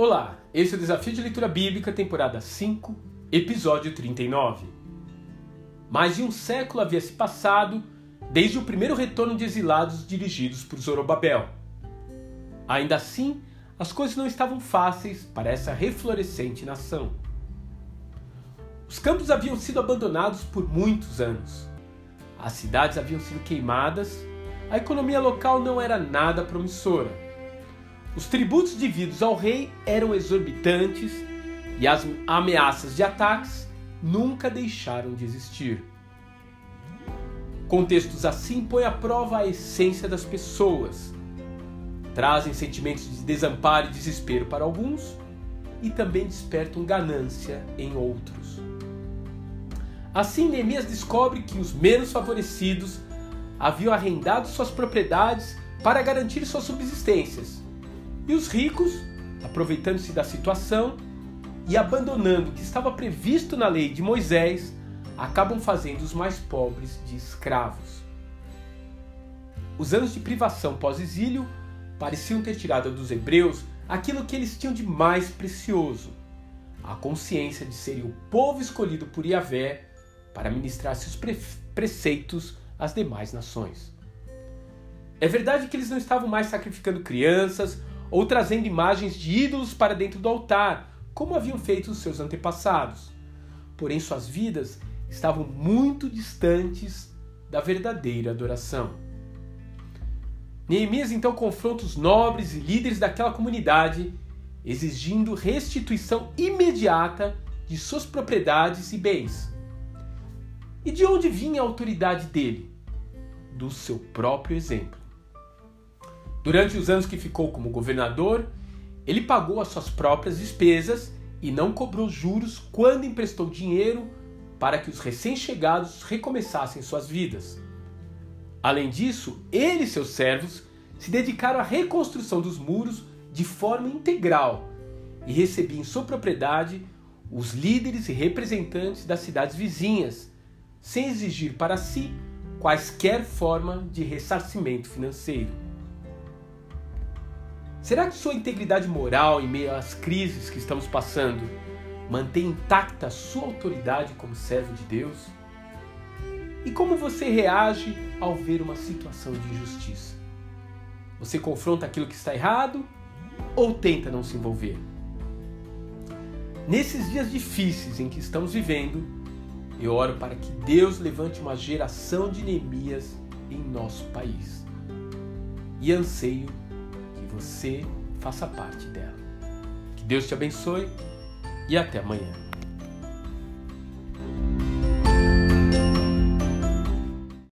Olá, esse é o Desafio de Leitura Bíblica, temporada 5, episódio 39. Mais de um século havia se passado desde o primeiro retorno de exilados dirigidos por Zorobabel. Ainda assim, as coisas não estavam fáceis para essa reflorescente nação. Os campos haviam sido abandonados por muitos anos. As cidades haviam sido queimadas, a economia local não era nada promissora os tributos devidos ao rei eram exorbitantes e as ameaças de ataques nunca deixaram de existir. Contextos assim põem à prova a essência das pessoas. Trazem sentimentos de desamparo e desespero para alguns e também despertam ganância em outros. Assim, Neemias descobre que os menos favorecidos haviam arrendado suas propriedades para garantir suas subsistências e os ricos, aproveitando-se da situação e abandonando o que estava previsto na lei de Moisés, acabam fazendo os mais pobres de escravos. Os anos de privação pós-exílio pareciam ter tirado dos hebreus aquilo que eles tinham de mais precioso: a consciência de serem o povo escolhido por Yahvé para ministrar seus pre preceitos às demais nações. É verdade que eles não estavam mais sacrificando crianças ou trazendo imagens de ídolos para dentro do altar, como haviam feito os seus antepassados. Porém, suas vidas estavam muito distantes da verdadeira adoração. Neemias então confronta os nobres e líderes daquela comunidade, exigindo restituição imediata de suas propriedades e bens. E de onde vinha a autoridade dele? Do seu próprio exemplo. Durante os anos que ficou como governador, ele pagou as suas próprias despesas e não cobrou juros quando emprestou dinheiro para que os recém-chegados recomeçassem suas vidas. Além disso, ele e seus servos se dedicaram à reconstrução dos muros de forma integral e recebiam em sua propriedade os líderes e representantes das cidades vizinhas, sem exigir para si quaisquer forma de ressarcimento financeiro. Será que sua integridade moral em meio às crises que estamos passando mantém intacta sua autoridade como servo de Deus? E como você reage ao ver uma situação de injustiça? Você confronta aquilo que está errado ou tenta não se envolver? Nesses dias difíceis em que estamos vivendo, eu oro para que Deus levante uma geração de Neemias em nosso país. E anseio você faça parte dela. Que Deus te abençoe e até amanhã.